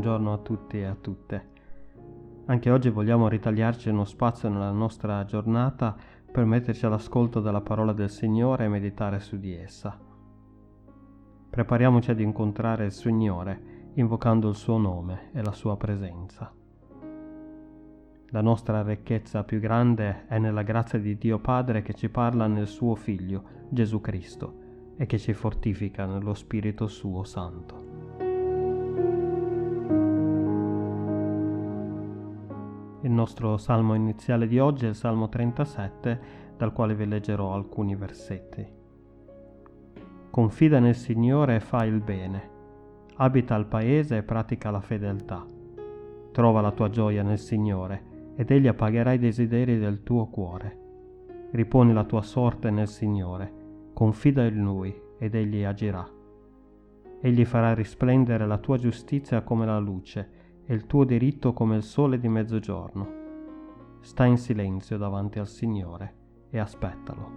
buongiorno a tutti e a tutte. Anche oggi vogliamo ritagliarci uno spazio nella nostra giornata per metterci all'ascolto della parola del Signore e meditare su di essa. Prepariamoci ad incontrare il Signore invocando il suo nome e la sua presenza. La nostra ricchezza più grande è nella grazia di Dio Padre che ci parla nel suo Figlio, Gesù Cristo, e che ci fortifica nello Spirito suo Santo. Nostro salmo iniziale di oggi è il Salmo 37, dal quale vi leggerò alcuni versetti. Confida nel Signore e fa il bene. Abita al paese e pratica la fedeltà. Trova la tua gioia nel Signore ed Egli appagherà i desideri del tuo cuore. Riponi la tua sorte nel Signore, confida in Lui ed Egli agirà. Egli farà risplendere la tua giustizia come la luce e il tuo diritto come il sole di mezzogiorno. Sta in silenzio davanti al Signore e aspettalo.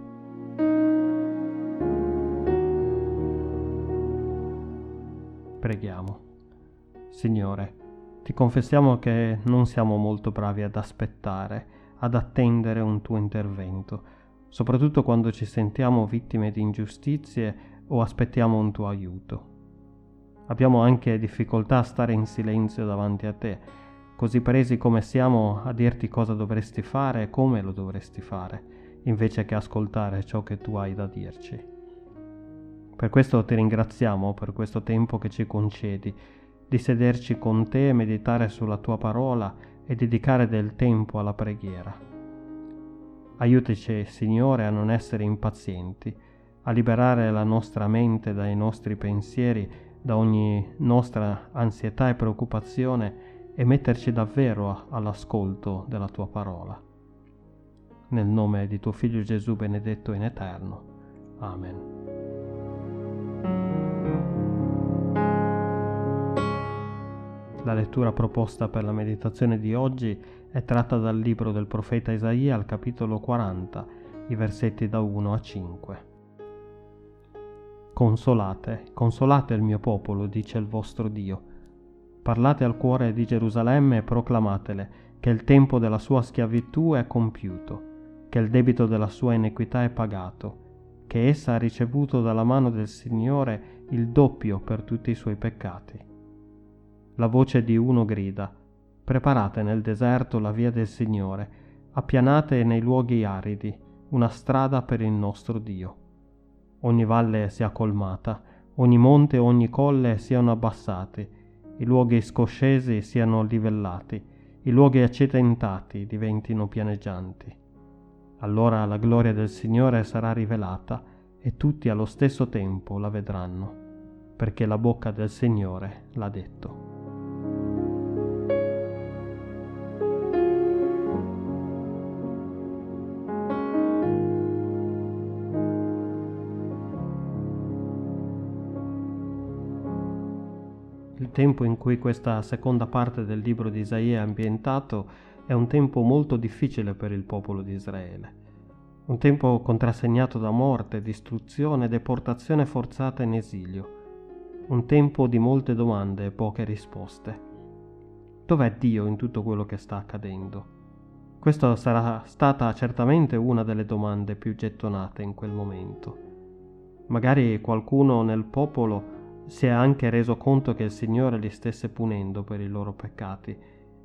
Preghiamo. Signore, ti confessiamo che non siamo molto bravi ad aspettare, ad attendere un tuo intervento, soprattutto quando ci sentiamo vittime di ingiustizie o aspettiamo un tuo aiuto. Abbiamo anche difficoltà a stare in silenzio davanti a te, così presi come siamo a dirti cosa dovresti fare e come lo dovresti fare, invece che ascoltare ciò che tu hai da dirci. Per questo ti ringraziamo per questo tempo che ci concedi, di sederci con te, meditare sulla tua parola e dedicare del tempo alla preghiera. Aiutaci, Signore, a non essere impazienti, a liberare la nostra mente dai nostri pensieri da ogni nostra ansietà e preoccupazione e metterci davvero all'ascolto della tua parola. Nel nome di tuo Figlio Gesù benedetto in eterno. Amen. La lettura proposta per la meditazione di oggi è tratta dal libro del profeta Isaia al capitolo 40, i versetti da 1 a 5. Consolate, consolate il mio popolo, dice il vostro Dio. Parlate al cuore di Gerusalemme e proclamatele che il tempo della sua schiavitù è compiuto, che il debito della sua iniquità è pagato, che essa ha ricevuto dalla mano del Signore il doppio per tutti i suoi peccati. La voce di uno grida, preparate nel deserto la via del Signore, appianate nei luoghi aridi una strada per il nostro Dio ogni valle sia colmata, ogni monte e ogni colle siano abbassati, i luoghi scoscesi siano livellati, i luoghi accidentati diventino pianeggianti. Allora la gloria del Signore sarà rivelata e tutti allo stesso tempo la vedranno, perché la bocca del Signore l'ha detto. Il tempo in cui questa seconda parte del libro di Isaia è ambientato è un tempo molto difficile per il popolo di Israele. Un tempo contrassegnato da morte, distruzione deportazione forzata in esilio. Un tempo di molte domande e poche risposte. Dov'è Dio in tutto quello che sta accadendo? Questa sarà stata certamente una delle domande più gettonate in quel momento. Magari qualcuno nel popolo si è anche reso conto che il Signore li stesse punendo per i loro peccati.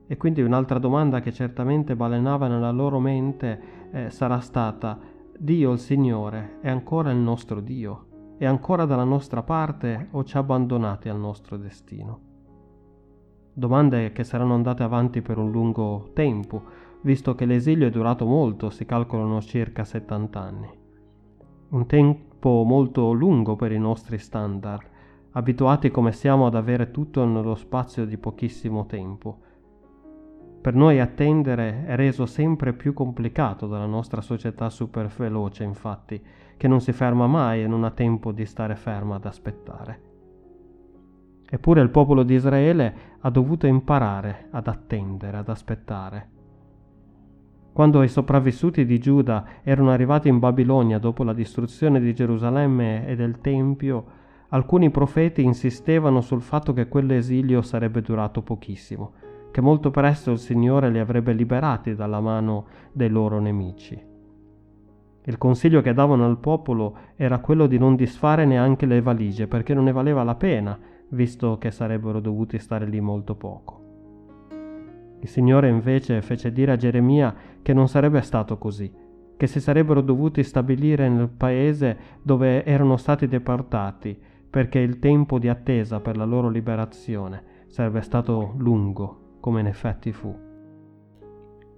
E quindi un'altra domanda che certamente balenava nella loro mente eh, sarà stata, Dio il Signore è ancora il nostro Dio? È ancora dalla nostra parte o ci ha abbandonati al nostro destino? Domande che saranno andate avanti per un lungo tempo, visto che l'esilio è durato molto, si calcolano circa 70 anni. Un tempo molto lungo per i nostri standard, abituati come siamo ad avere tutto nello spazio di pochissimo tempo. Per noi attendere è reso sempre più complicato dalla nostra società super veloce, infatti, che non si ferma mai e non ha tempo di stare ferma ad aspettare. Eppure il popolo di Israele ha dovuto imparare ad attendere, ad aspettare. Quando i sopravvissuti di Giuda erano arrivati in Babilonia dopo la distruzione di Gerusalemme e del Tempio, alcuni profeti insistevano sul fatto che quell'esilio sarebbe durato pochissimo, che molto presto il Signore li avrebbe liberati dalla mano dei loro nemici. Il consiglio che davano al popolo era quello di non disfare neanche le valigie, perché non ne valeva la pena, visto che sarebbero dovuti stare lì molto poco. Il Signore invece fece dire a Geremia che non sarebbe stato così, che si sarebbero dovuti stabilire nel paese dove erano stati deportati, perché il tempo di attesa per la loro liberazione sarebbe stato lungo, come in effetti fu.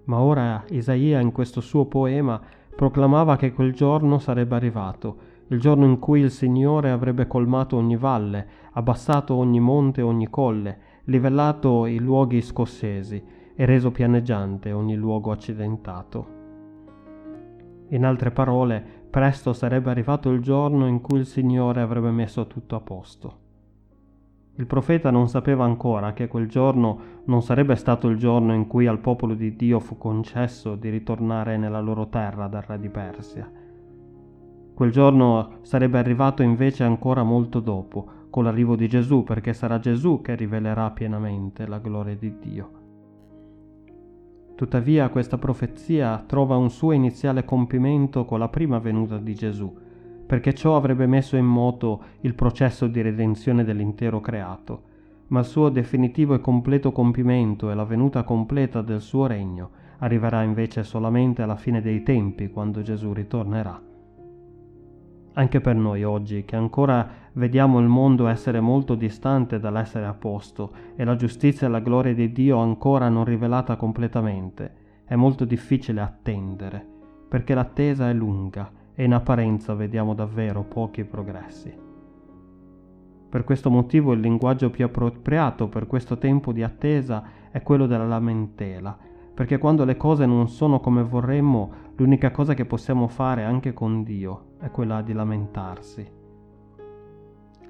Ma ora Isaia in questo suo poema proclamava che quel giorno sarebbe arrivato, il giorno in cui il Signore avrebbe colmato ogni valle, abbassato ogni monte e ogni colle, livellato i luoghi scossesi e reso pianeggiante ogni luogo accidentato. In altre parole, presto sarebbe arrivato il giorno in cui il Signore avrebbe messo tutto a posto. Il profeta non sapeva ancora che quel giorno non sarebbe stato il giorno in cui al popolo di Dio fu concesso di ritornare nella loro terra dal re di Persia. Quel giorno sarebbe arrivato invece ancora molto dopo, con l'arrivo di Gesù, perché sarà Gesù che rivelerà pienamente la gloria di Dio. Tuttavia questa profezia trova un suo iniziale compimento con la prima venuta di Gesù, perché ciò avrebbe messo in moto il processo di redenzione dell'intero creato, ma il suo definitivo e completo compimento e la venuta completa del suo regno arriverà invece solamente alla fine dei tempi, quando Gesù ritornerà. Anche per noi oggi, che ancora vediamo il mondo essere molto distante dall'essere a posto e la giustizia e la gloria di Dio ancora non rivelata completamente, è molto difficile attendere, perché l'attesa è lunga e in apparenza vediamo davvero pochi progressi. Per questo motivo il linguaggio più appropriato per questo tempo di attesa è quello della lamentela, perché quando le cose non sono come vorremmo, l'unica cosa che possiamo fare anche con Dio è quella di lamentarsi.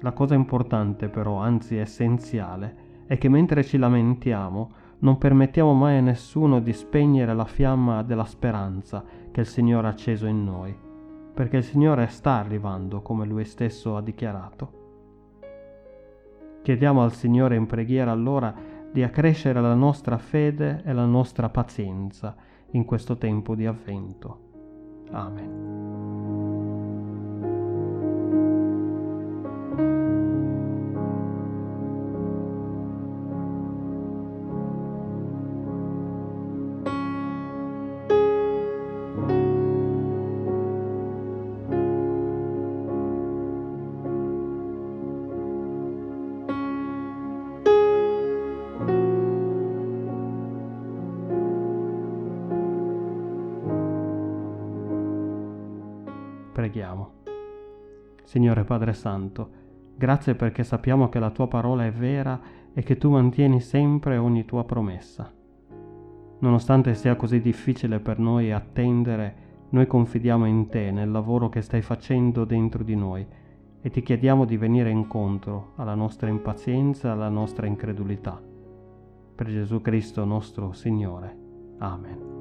La cosa importante però, anzi essenziale, è che mentre ci lamentiamo non permettiamo mai a nessuno di spegnere la fiamma della speranza che il Signore ha acceso in noi, perché il Signore sta arrivando come Lui stesso ha dichiarato. Chiediamo al Signore in preghiera allora di accrescere la nostra fede e la nostra pazienza in questo tempo di avvento. Amen. Preghiamo. Signore Padre Santo, grazie perché sappiamo che la tua parola è vera e che tu mantieni sempre ogni tua promessa. Nonostante sia così difficile per noi attendere, noi confidiamo in te, nel lavoro che stai facendo dentro di noi e ti chiediamo di venire incontro alla nostra impazienza e alla nostra incredulità. Per Gesù Cristo nostro Signore. Amen.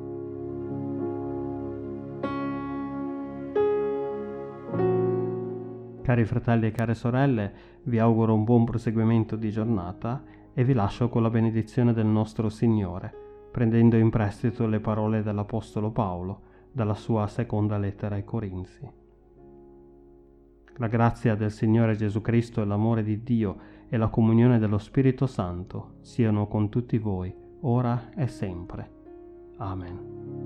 Cari fratelli e care sorelle, vi auguro un buon proseguimento di giornata e vi lascio con la benedizione del nostro Signore, prendendo in prestito le parole dell'Apostolo Paolo dalla sua seconda lettera ai Corinzi. La grazia del Signore Gesù Cristo e l'amore di Dio e la comunione dello Spirito Santo siano con tutti voi, ora e sempre. Amen.